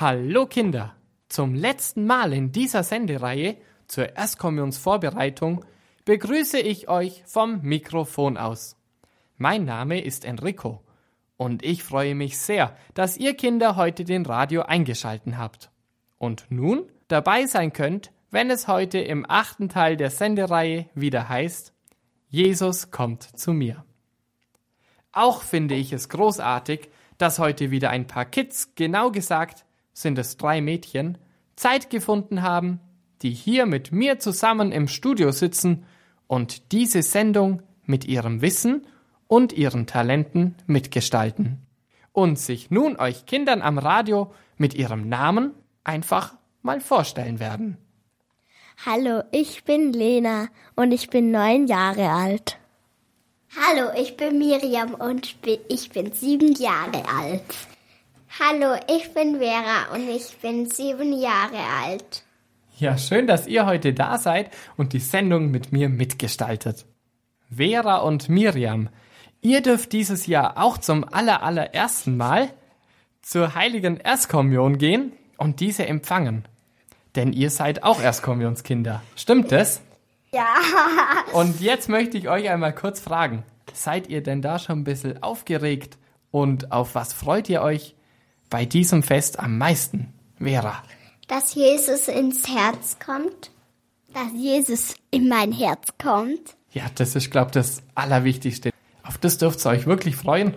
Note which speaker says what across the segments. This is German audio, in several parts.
Speaker 1: Hallo Kinder! Zum letzten Mal in dieser Sendereihe zur Erstkommunionsvorbereitung begrüße ich euch vom Mikrofon aus. Mein Name ist Enrico und ich freue mich sehr, dass ihr Kinder heute den Radio eingeschalten habt und nun dabei sein könnt, wenn es heute im achten Teil der Sendereihe wieder heißt, Jesus kommt zu mir. Auch finde ich es großartig, dass heute wieder ein paar Kids, genau gesagt sind es drei Mädchen, Zeit gefunden haben, die hier mit mir zusammen im Studio sitzen und diese Sendung mit ihrem Wissen und ihren Talenten mitgestalten. Und sich nun euch Kindern am Radio mit ihrem Namen einfach mal vorstellen werden.
Speaker 2: Hallo, ich bin Lena und ich bin neun Jahre alt.
Speaker 3: Hallo, ich bin Miriam und ich bin sieben Jahre alt.
Speaker 4: Hallo, ich bin Vera und ich bin sieben Jahre alt.
Speaker 1: Ja, schön, dass ihr heute da seid und die Sendung mit mir mitgestaltet. Vera und Miriam, ihr dürft dieses Jahr auch zum allerallerersten Mal zur heiligen Erstkommunion gehen und diese empfangen. Denn ihr seid auch Erstkommunionskinder. Stimmt es?
Speaker 3: Ja.
Speaker 1: Und jetzt möchte ich euch einmal kurz fragen. Seid ihr denn da schon ein bisschen aufgeregt? Und auf was freut ihr euch bei diesem Fest am meisten, Vera?
Speaker 3: Dass Jesus ins Herz kommt.
Speaker 2: Dass Jesus in mein Herz kommt.
Speaker 1: Ja, das ist, glaube ich, das Allerwichtigste. Auf das dürft ihr euch wirklich freuen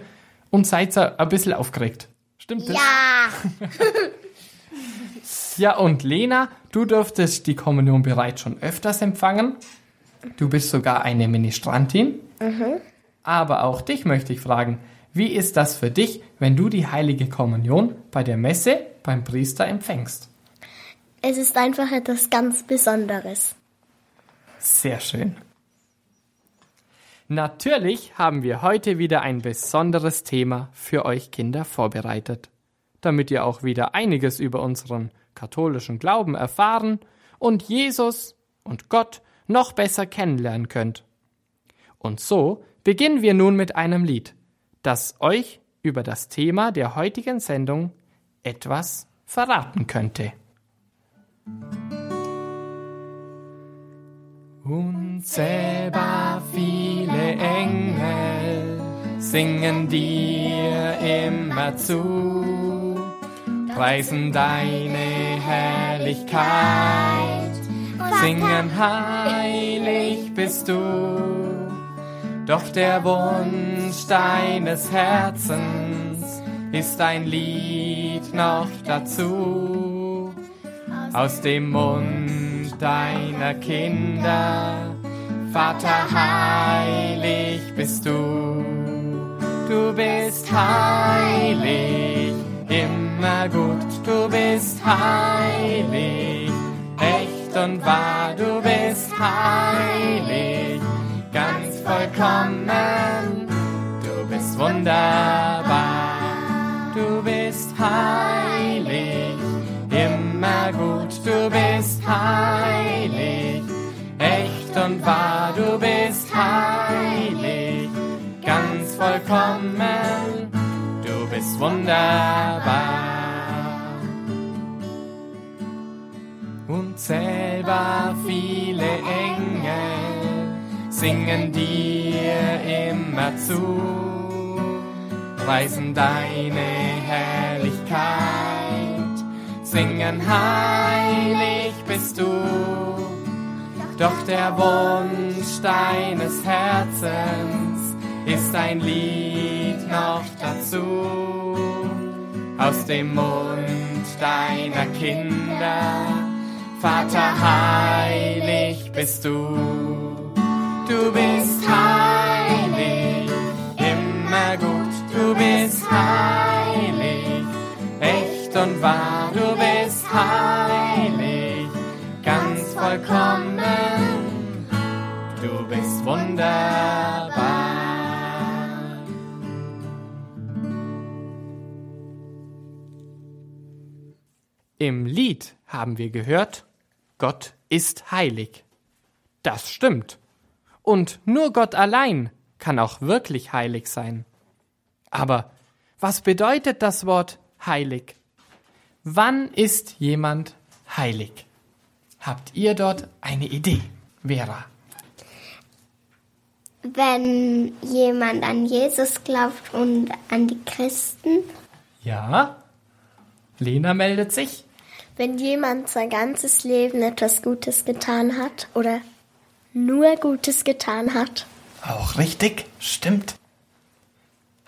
Speaker 1: und seid ein bisschen aufgeregt. Stimmt das?
Speaker 3: Ja.
Speaker 1: Ja, und Lena, du dürftest die Kommunion bereits schon öfters empfangen. Du bist sogar eine Ministrantin.
Speaker 3: Mhm.
Speaker 1: Aber auch dich möchte ich fragen, wie ist das für dich, wenn du die heilige Kommunion bei der Messe beim Priester empfängst?
Speaker 2: Es ist einfach etwas ganz Besonderes.
Speaker 1: Sehr schön. Natürlich haben wir heute wieder ein besonderes Thema für euch Kinder vorbereitet, damit ihr auch wieder einiges über unseren katholischen Glauben erfahren und Jesus und Gott noch besser kennenlernen könnt. Und so beginnen wir nun mit einem Lied, das euch über das Thema der heutigen Sendung etwas verraten könnte. Unzählbar viele Engel singen dir immer zu preisen deine Herrlichkeit, singen heilig bist du. Doch der Wunsch deines Herzens ist ein Lied noch dazu. Aus dem Mund deiner Kinder, Vater heilig bist du. Du bist heilig immer gut, du bist heilig, echt und wahr, du bist heilig, vollkommen, du bist wunderbar, du bist heilig, immer gut, du bist heilig, echt und wahr, du bist heilig, ganz vollkommen, bist wunderbar. Unzählbar viele Engel singen dir immer zu, preisen deine Herrlichkeit, singen heilig bist du. Doch der Wunsch deines Herzens ist ein Lied noch dazu aus dem Mund deiner Kinder. Vater, heilig bist du. Du bist heilig, immer gut. Du bist heilig, echt und wahr. Du bist heilig, ganz vollkommen. Du bist wunderbar. Im Lied haben wir gehört, Gott ist heilig. Das stimmt. Und nur Gott allein kann auch wirklich heilig sein. Aber was bedeutet das Wort heilig? Wann ist jemand heilig? Habt ihr dort eine Idee, Vera?
Speaker 4: Wenn jemand an Jesus glaubt und an die Christen.
Speaker 1: Ja. Lena meldet sich.
Speaker 2: Wenn jemand sein ganzes Leben etwas Gutes getan hat oder nur Gutes getan hat.
Speaker 1: Auch richtig, stimmt.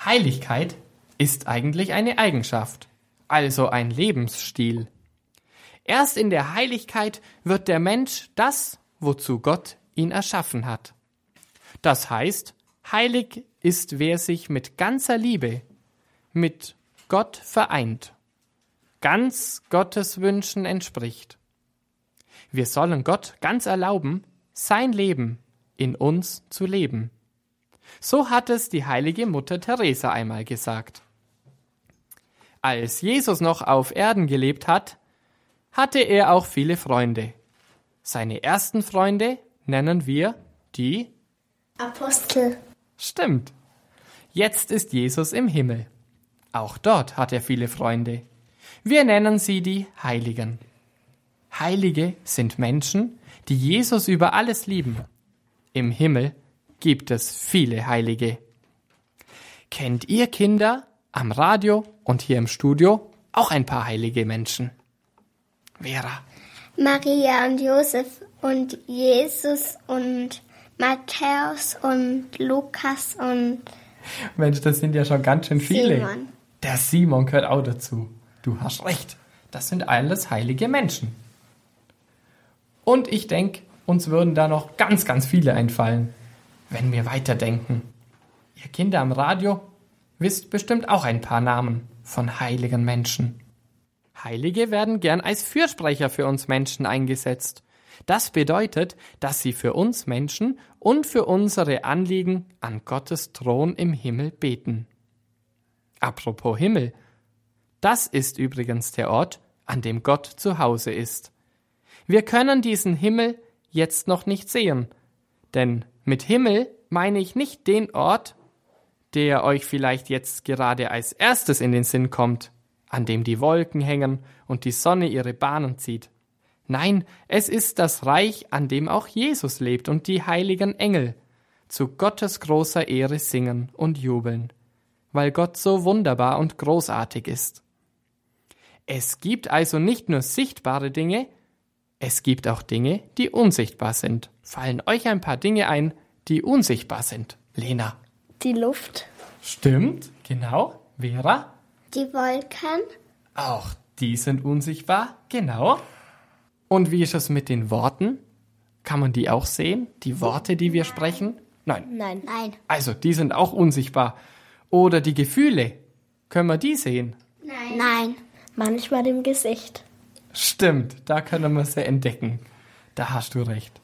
Speaker 1: Heiligkeit ist eigentlich eine Eigenschaft, also ein Lebensstil. Erst in der Heiligkeit wird der Mensch das, wozu Gott ihn erschaffen hat. Das heißt, heilig ist, wer sich mit ganzer Liebe mit Gott vereint, ganz Gottes Wünschen entspricht. Wir sollen Gott ganz erlauben, sein Leben in uns zu leben. So hat es die heilige Mutter Teresa einmal gesagt. Als Jesus noch auf Erden gelebt hat, hatte er auch viele Freunde. Seine ersten Freunde nennen wir die
Speaker 2: Apostel.
Speaker 1: Stimmt. Jetzt ist Jesus im Himmel. Auch dort hat er viele Freunde. Wir nennen sie die Heiligen. Heilige sind Menschen, die Jesus über alles lieben. Im Himmel gibt es viele Heilige. Kennt ihr Kinder am Radio und hier im Studio auch ein paar heilige Menschen? Vera.
Speaker 4: Maria und Josef und Jesus und Matthäus und Lukas und
Speaker 1: Mensch, das sind ja schon ganz schön viele.
Speaker 4: Simon.
Speaker 1: Der Simon gehört auch dazu. Du hast recht. Das sind alles heilige Menschen. Und ich denke, uns würden da noch ganz, ganz viele einfallen, wenn wir weiterdenken. Ihr Kinder am Radio wisst bestimmt auch ein paar Namen von heiligen Menschen. Heilige werden gern als Fürsprecher für uns Menschen eingesetzt. Das bedeutet, dass sie für uns Menschen und für unsere Anliegen an Gottes Thron im Himmel beten. Apropos Himmel. Das ist übrigens der Ort, an dem Gott zu Hause ist. Wir können diesen Himmel jetzt noch nicht sehen, denn mit Himmel meine ich nicht den Ort, der euch vielleicht jetzt gerade als erstes in den Sinn kommt, an dem die Wolken hängen und die Sonne ihre Bahnen zieht. Nein, es ist das Reich, an dem auch Jesus lebt und die heiligen Engel zu Gottes großer Ehre singen und jubeln, weil Gott so wunderbar und großartig ist. Es gibt also nicht nur sichtbare Dinge, es gibt auch Dinge, die unsichtbar sind. Fallen euch ein paar Dinge ein, die unsichtbar sind? Lena.
Speaker 2: Die Luft.
Speaker 1: Stimmt, genau. Vera?
Speaker 4: die Wolken.
Speaker 1: Auch die sind unsichtbar, genau. Und wie ist es mit den Worten? Kann man die auch sehen? Die Worte, die wir sprechen? Nein.
Speaker 2: Nein.
Speaker 4: Nein.
Speaker 1: Also, die sind auch unsichtbar. Oder die Gefühle. Können wir die sehen?
Speaker 4: Nein. Nein.
Speaker 2: Manchmal im Gesicht.
Speaker 1: Stimmt, da können wir sie entdecken. Da hast du recht.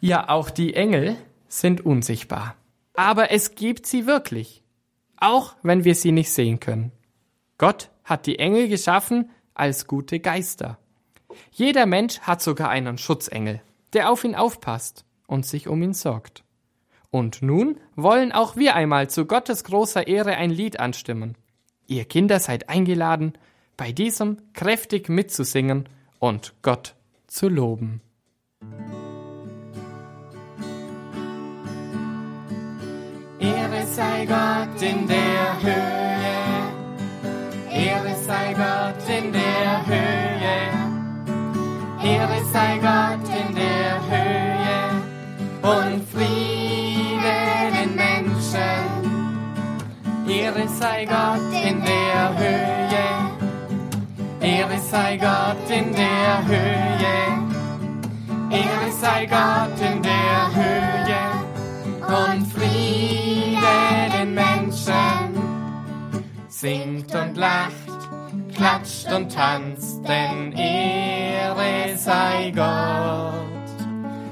Speaker 1: Ja, auch die Engel sind unsichtbar. Aber es gibt sie wirklich. Auch wenn wir sie nicht sehen können. Gott hat die Engel geschaffen als gute Geister. Jeder Mensch hat sogar einen Schutzengel, der auf ihn aufpasst und sich um ihn sorgt. Und nun wollen auch wir einmal zu Gottes großer Ehre ein Lied anstimmen. Ihr Kinder seid eingeladen, bei diesem kräftig mitzusingen und Gott zu loben. Ehre sei Gott in der Höhe, Ehre sei Gott in der Höhe, Ehre sei Gott in der Höhe und Friede den Menschen. Ehre sei Gott in Ehre sei Gott in der Höhe, Ehre sei Gott in der Höhe und Friede den Menschen. Singt und lacht, klatscht und tanzt, denn Ehre sei Gott.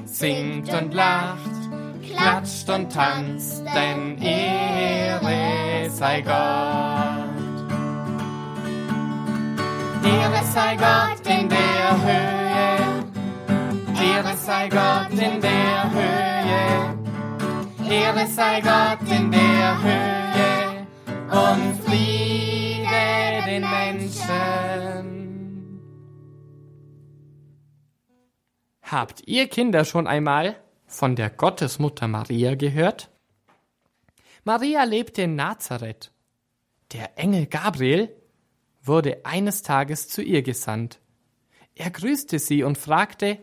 Speaker 1: Singt und lacht, klatscht und tanzt, denn Ehre sei Gott. Ehre sei Gott in der Höhe. Ehre sei Gott in der Höhe. Ehre sei Gott in der Höhe. Und Friede den Menschen. Habt ihr Kinder schon einmal von der Gottesmutter Maria gehört? Maria lebte in Nazareth. Der Engel Gabriel wurde eines Tages zu ihr gesandt. Er grüßte sie und fragte,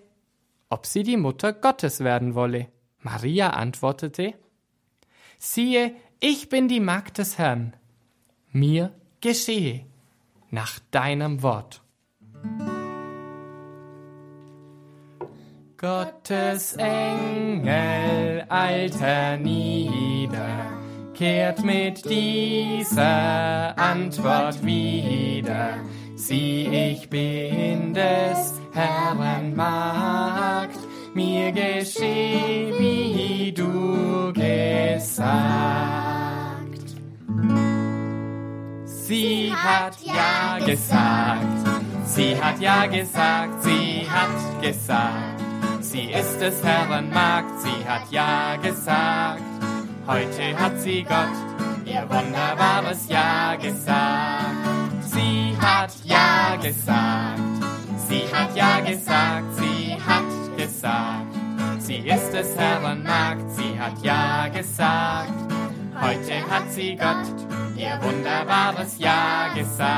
Speaker 1: ob sie die Mutter Gottes werden wolle. Maria antwortete, Siehe, ich bin die Magd des Herrn. Mir geschehe nach deinem Wort. Gottes Engel eilt nieder, kehrt mit dieser Antwort wieder. Sieh, ich bin des Herrn Magd, mir gescheh, wie du gesagt. Sie hat ja gesagt, sie hat ja gesagt, sie hat gesagt. Sie ist des Herrn Magd, sie hat ja gesagt. Heute hat sie Gott ihr wunderbares Ja gesagt. Sie hat ja gesagt, sie hat ja gesagt, sie hat gesagt. Sie ist des Herrn Magd, sie hat ja gesagt. Heute hat sie Gott ihr wunderbares Ja gesagt.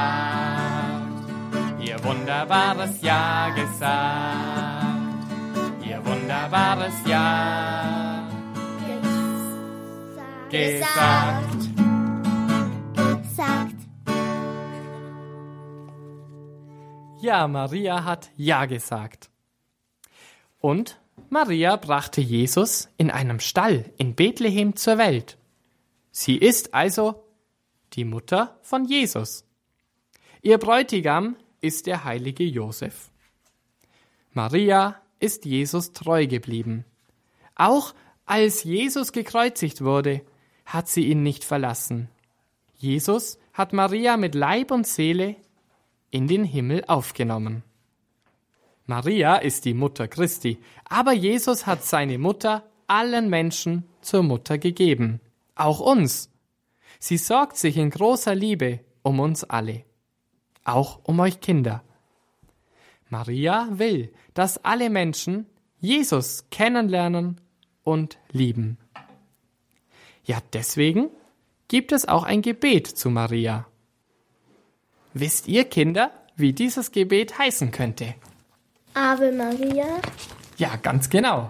Speaker 1: Ihr wunderbares Ja gesagt ihr wunderbares Ja gesagt. gesagt. Ja, Maria hat Ja gesagt. Und Maria brachte Jesus in einem Stall in Bethlehem zur Welt. Sie ist also die Mutter von Jesus. Ihr Bräutigam ist der heilige Josef. Maria ist Jesus treu geblieben. Auch als Jesus gekreuzigt wurde, hat sie ihn nicht verlassen. Jesus hat Maria mit Leib und Seele in den Himmel aufgenommen. Maria ist die Mutter Christi, aber Jesus hat seine Mutter allen Menschen zur Mutter gegeben, auch uns. Sie sorgt sich in großer Liebe um uns alle, auch um euch Kinder. Maria will, dass alle Menschen Jesus kennenlernen und lieben. Ja, deswegen gibt es auch ein Gebet zu Maria. Wisst ihr, Kinder, wie dieses Gebet heißen könnte?
Speaker 2: Ave Maria.
Speaker 1: Ja, ganz genau.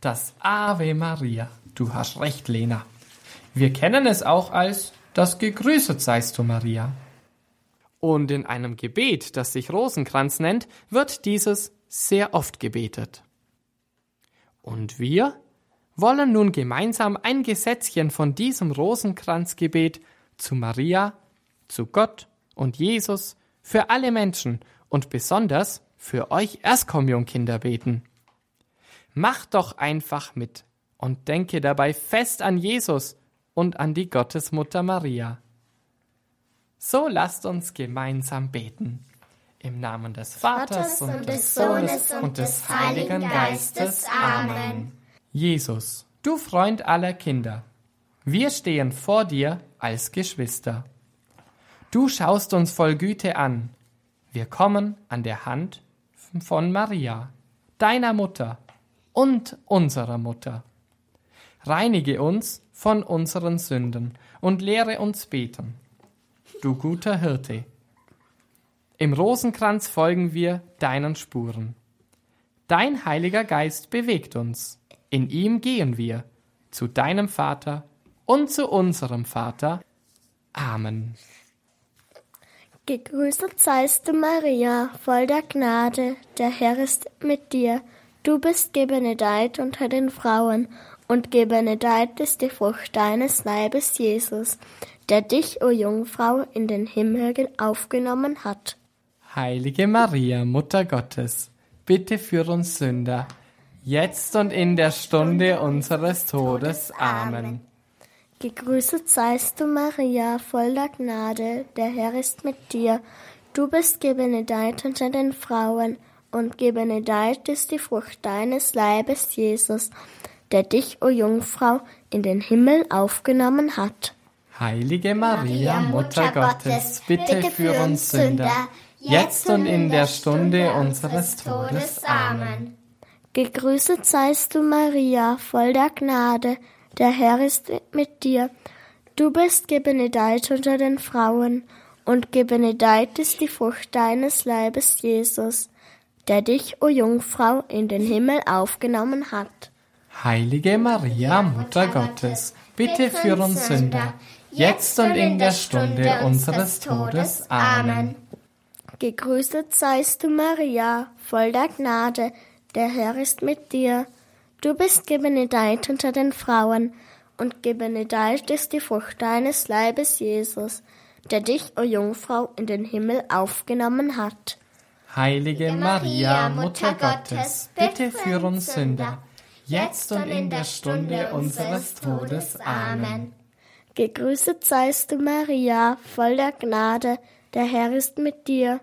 Speaker 1: Das Ave Maria. Du hast recht, Lena. Wir kennen es auch als das Gegrüßet seist du, Maria. Und in einem Gebet, das sich Rosenkranz nennt, wird dieses sehr oft gebetet. Und wir wollen nun gemeinsam ein Gesetzchen von diesem Rosenkranzgebet zu Maria, zu Gott und Jesus für alle Menschen und besonders für euch Erstkommunionkinder beten. Macht doch einfach mit und denke dabei fest an Jesus und an die Gottesmutter Maria. So lasst uns gemeinsam beten. Im Namen des Vaters und des Sohnes und des Heiligen Geistes. Amen. Jesus, du Freund aller Kinder, wir stehen vor dir als Geschwister. Du schaust uns voll Güte an. Wir kommen an der Hand von Maria, deiner Mutter und unserer Mutter. Reinige uns von unseren Sünden und lehre uns beten du guter Hirte. Im Rosenkranz folgen wir deinen Spuren. Dein Heiliger Geist bewegt uns. In ihm gehen wir zu deinem Vater und zu unserem Vater. Amen.
Speaker 2: Gegrüßet seist du, Maria, voll der Gnade, der Herr ist mit dir. Du bist gebenedeit unter den Frauen, und gebenedeit ist die Frucht deines Leibes, Jesus der dich, o Jungfrau, in den Himmel aufgenommen hat.
Speaker 1: Heilige Maria, Mutter Gottes, bitte für uns Sünder, jetzt und in der Stunde unseres Todes. Amen.
Speaker 2: Gegrüßet seist du, Maria, voller Gnade, der Herr ist mit dir. Du bist gebenedeit unter den Frauen, und gebenedeit ist die Frucht deines Leibes, Jesus, der dich, o Jungfrau, in den Himmel aufgenommen hat.
Speaker 1: Heilige Maria, Mutter Gottes, bitte für uns Sünder, jetzt und in der Stunde unseres Todes. Amen.
Speaker 2: Gegrüßet seist du, Maria, voll der Gnade, der Herr ist mit dir. Du bist gebenedeit unter den Frauen, und gebenedeit ist die Frucht deines Leibes, Jesus, der dich, o Jungfrau, in den Himmel aufgenommen hat.
Speaker 1: Heilige Maria, Mutter Gottes, bitte für uns Sünder, jetzt und in der Stunde unseres Todes. Amen.
Speaker 2: Gegrüßet seist du, Maria, voll der Gnade, der Herr ist mit dir. Du bist gebenedeit unter den Frauen, und gebenedeit ist die Frucht deines Leibes, Jesus, der dich, o Jungfrau, in den Himmel aufgenommen hat.
Speaker 1: Heilige Maria, Mutter Gottes, bitte für uns Sünder, jetzt und in der Stunde unseres Todes. Amen.
Speaker 2: Gegrüßet seist du, Maria, voll der Gnade, der Herr ist mit dir.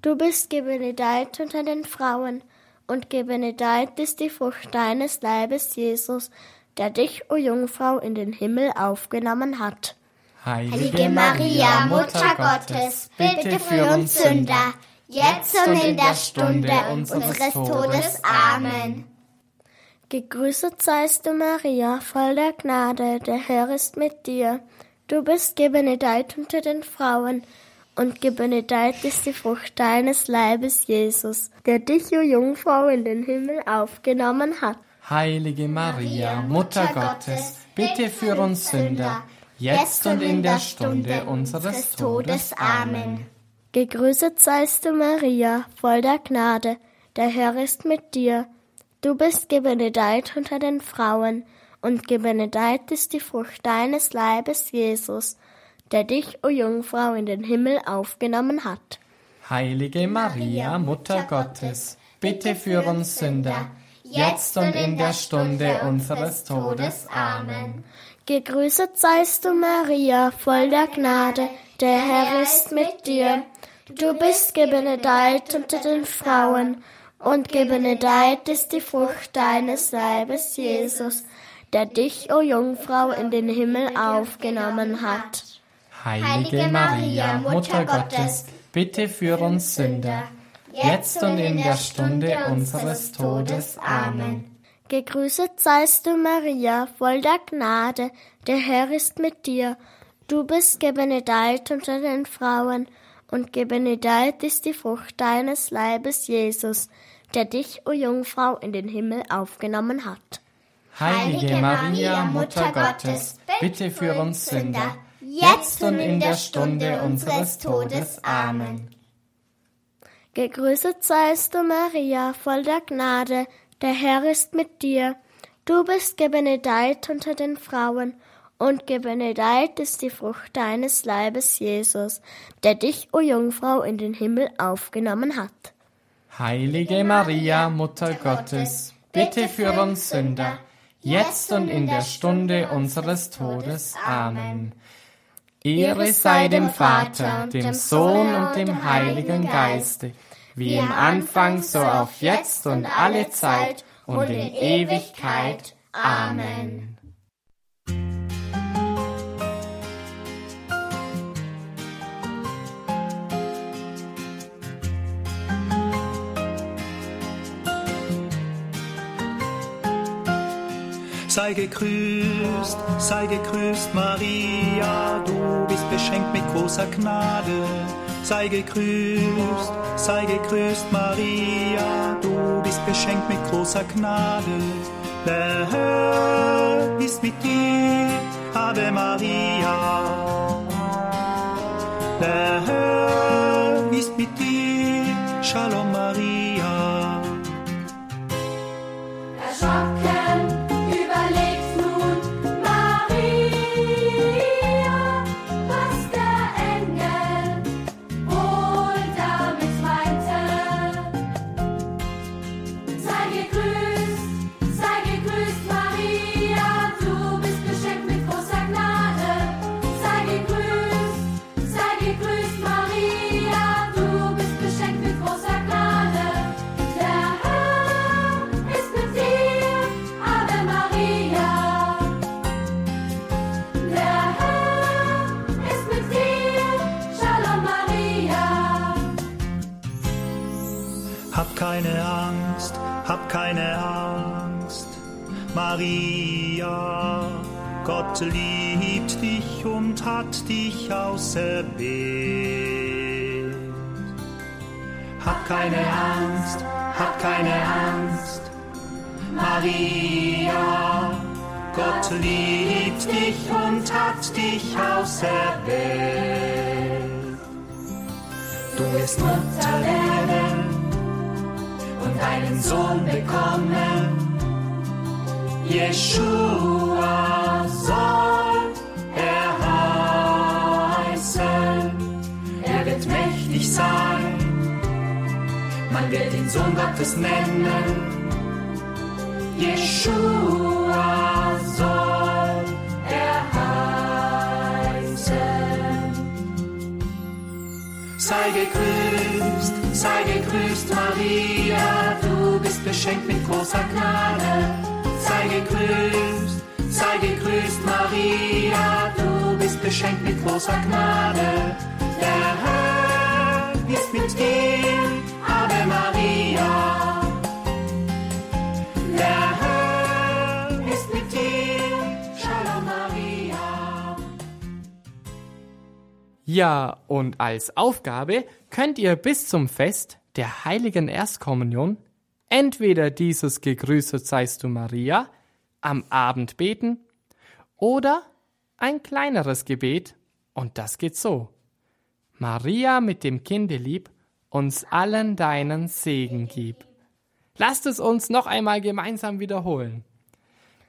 Speaker 2: Du bist gebenedeit unter den Frauen, und gebenedeit ist die Frucht deines Leibes, Jesus, der dich, o Jungfrau, in den Himmel aufgenommen hat.
Speaker 3: Heilige Maria, Mutter Gottes, bitte für uns Sünder, jetzt und in der Stunde unseres Todes. Amen.
Speaker 2: Gegrüßet seist du, Maria, voll der Gnade, der Herr ist mit dir. Du bist gebenedeit unter den Frauen, und gebenedeit ist die Frucht deines Leibes, Jesus, der dich, o Jungfrau, in den Himmel aufgenommen hat.
Speaker 1: Heilige Maria, Mutter Gottes, bitte für uns Sünder, jetzt und in der Stunde unseres Todes. Amen.
Speaker 2: Gegrüßet seist du, Maria, voll der Gnade, der Herr ist mit dir. Du bist gebenedeit unter den Frauen, und gebenedeit ist die Frucht deines Leibes, Jesus, der dich, o Jungfrau, in den Himmel aufgenommen hat.
Speaker 1: Heilige Maria, Mutter Gottes, bitte für uns Sünder, jetzt und in der Stunde unseres Todes. Amen.
Speaker 2: Gegrüßet seist du, Maria, voll der Gnade, der Herr ist mit dir. Du bist gebenedeit unter den Frauen, und gebenedeit ist die Frucht deines Leibes, Jesus, der dich, o Jungfrau, in den Himmel aufgenommen hat.
Speaker 1: Heilige Maria, Mutter Gottes, bitte für uns Sünder, jetzt und in der Stunde unseres Todes. Amen.
Speaker 2: Gegrüßet seist du, Maria, voll der Gnade, der Herr ist mit dir. Du bist gebenedeit unter den Frauen, und gebenedeit ist die Frucht deines Leibes, Jesus, der dich, o Jungfrau, in den Himmel aufgenommen hat.
Speaker 1: Heilige Maria, Mutter Gottes, bitte für uns Sünder, jetzt und in der Stunde unseres Todes. Amen.
Speaker 2: Gegrüßet seist du, Maria, voll der Gnade, der Herr ist mit dir. Du bist gebenedeit unter den Frauen, und gebenedeit ist die Frucht deines Leibes, Jesus, der dich, o Jungfrau, in den Himmel aufgenommen hat.
Speaker 1: Heilige Maria, Mutter Gottes, bitte für uns Sünder, jetzt und in der Stunde unseres Todes. Amen. Ehre sei dem Vater, dem Sohn und dem Heiligen Geiste, wie im Anfang so auch jetzt und alle Zeit und in Ewigkeit. Amen.
Speaker 5: Sei gegrüßt, sei gegrüßt, Maria, du bist beschenkt mit großer Gnade. Sei gegrüßt, sei gegrüßt, Maria, du bist beschenkt mit großer Gnade. Der Herr ist mit dir, Ave Maria. Der Herr Hab keine Angst, hab keine Angst, Maria. Gott liebt dich und hat dich auserwählt. Hab keine Angst, hab keine Angst, Maria. Gott liebt dich und hat dich auserwählt. Du wirst Mutter werden und einen Sohn bekommen. Jeshua soll er heißen. Er wird mächtig sein. Man wird ihn Sohn Gottes nennen. Jeshua soll er heißen. Sei gegrüßt, sei gegrüßt, Maria, du bist beschenkt mit großer Gnade. Sei gegrüßt, sei gegrüßt, Maria, du bist beschenkt mit großer Gnade. Der Herr ist mit dir, Ave Maria. Der Herr ist mit dir, Shalom Maria.
Speaker 1: Ja, und als Aufgabe könnt ihr bis zum Fest der heiligen Erstkommunion entweder dieses Gegrüßet seist du Maria am Abend beten oder ein kleineres Gebet und das geht so. Maria mit dem Kinde lieb, uns allen deinen Segen gib. Lasst es uns noch einmal gemeinsam wiederholen.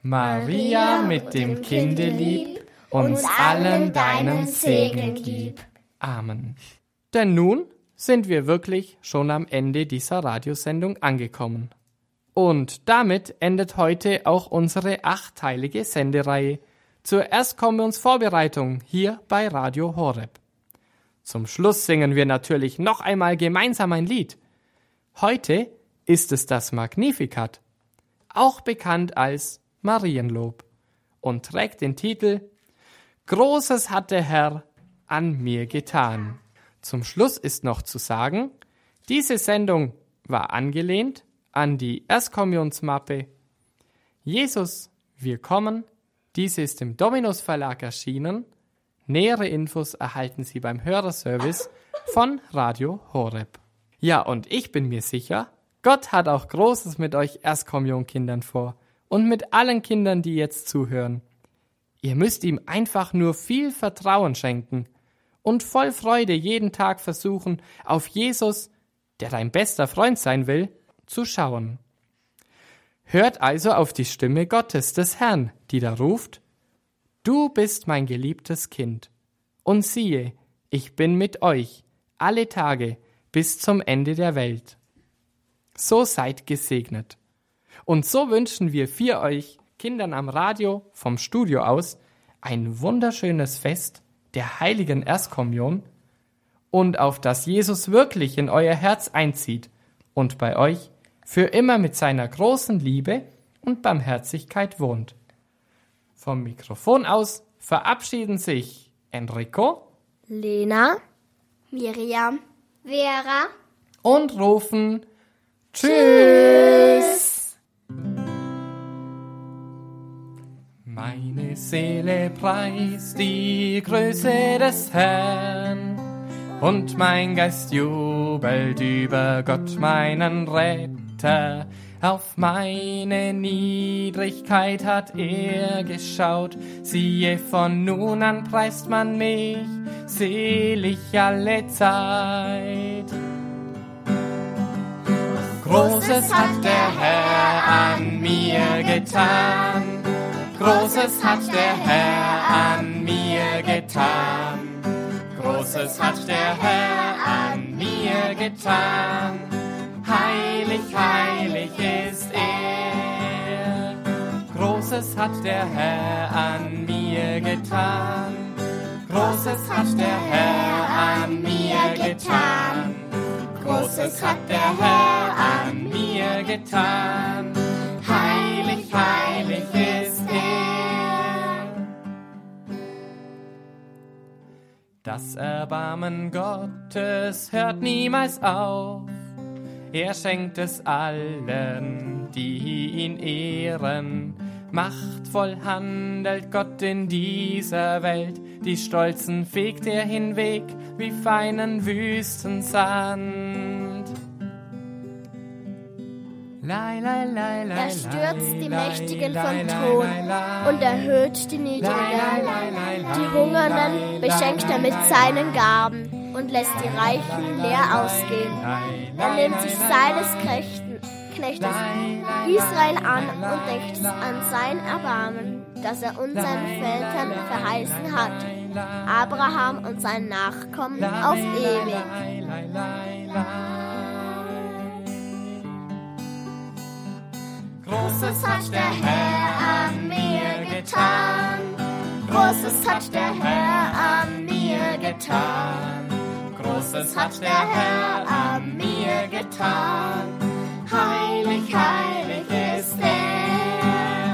Speaker 1: Maria mit dem Kinde lieb, uns allen deinen Segen gib. Amen. Denn nun sind wir wirklich schon am Ende dieser Radiosendung angekommen. Und damit endet heute auch unsere achtteilige Sendereihe zur Erstkommunionsvorbereitung hier bei Radio Horeb. Zum Schluss singen wir natürlich noch einmal gemeinsam ein Lied. Heute ist es das Magnificat, auch bekannt als Marienlob, und trägt den Titel Großes hat der Herr an mir getan. Zum Schluss ist noch zu sagen, diese Sendung war angelehnt an die Erstkommunionsmappe Jesus, wir kommen. Diese ist im Dominus Verlag erschienen. Nähere Infos erhalten Sie beim Hörerservice von Radio Horeb. Ja, und ich bin mir sicher, Gott hat auch Großes mit euch Erstkommunkindern vor und mit allen Kindern, die jetzt zuhören. Ihr müsst ihm einfach nur viel Vertrauen schenken und voll Freude jeden Tag versuchen, auf Jesus, der dein bester Freund sein will, zu schauen. Hört also auf die Stimme Gottes des Herrn, die da ruft, Du bist mein geliebtes Kind. Und siehe, ich bin mit euch alle Tage bis zum Ende der Welt. So seid gesegnet. Und so wünschen wir für euch Kindern am Radio vom Studio aus ein wunderschönes Fest der heiligen Erstkommunion und auf das Jesus wirklich in euer Herz einzieht und bei euch für immer mit seiner großen Liebe und Barmherzigkeit wohnt. Vom Mikrofon aus verabschieden sich Enrico
Speaker 2: Lena,
Speaker 4: Miriam, Vera,
Speaker 1: und rufen Tschüss. Meine Seele preist die Größe des Herrn und mein Geist jubelt über Gott, meinen Retter. Auf meine Niedrigkeit hat er geschaut, siehe, von nun an preist man mich, selig alle Zeit. Großes hat der Herr an mir getan, Großes hat der Herr an mir getan, Großes hat der Herr an mir getan. Heilig, heilig ist er. Großes hat der Herr an mir getan. Großes hat der Herr an mir getan. Großes hat der Herr an mir getan. Heilig, heilig ist Das Erbarmen Gottes hört niemals auf. Er schenkt es allen, die ihn ehren. Machtvoll handelt Gott in dieser Welt, die Stolzen fegt er hinweg wie feinen Wüstensand.
Speaker 2: Er stürzt die Mächtigen vom Thron und erhöht die Niedrigen. Die Hungernden beschenkt er mit seinen Gaben und lässt die Reichen leer ausgehen. Er nimmt sich seines Knechten, Knechtes Israel an und denkt an sein Erbarmen, das er unseren Vätern verheißen hat. Abraham und seinen Nachkommen auf ewig.
Speaker 3: Großes hat der Herr an mir getan. Großes hat der Herr an mir getan. Großes hat der Herr an mir getan. Heilig, heilig ist er.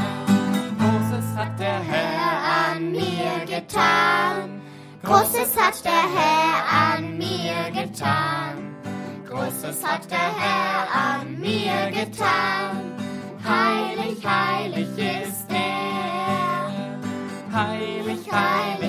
Speaker 1: Großes hat der Herr
Speaker 3: an mir getan. Großes hat der Herr an mir getan. Großes hat der Herr an mir getan. Heilig, heilig ist er. Heilig, heilig.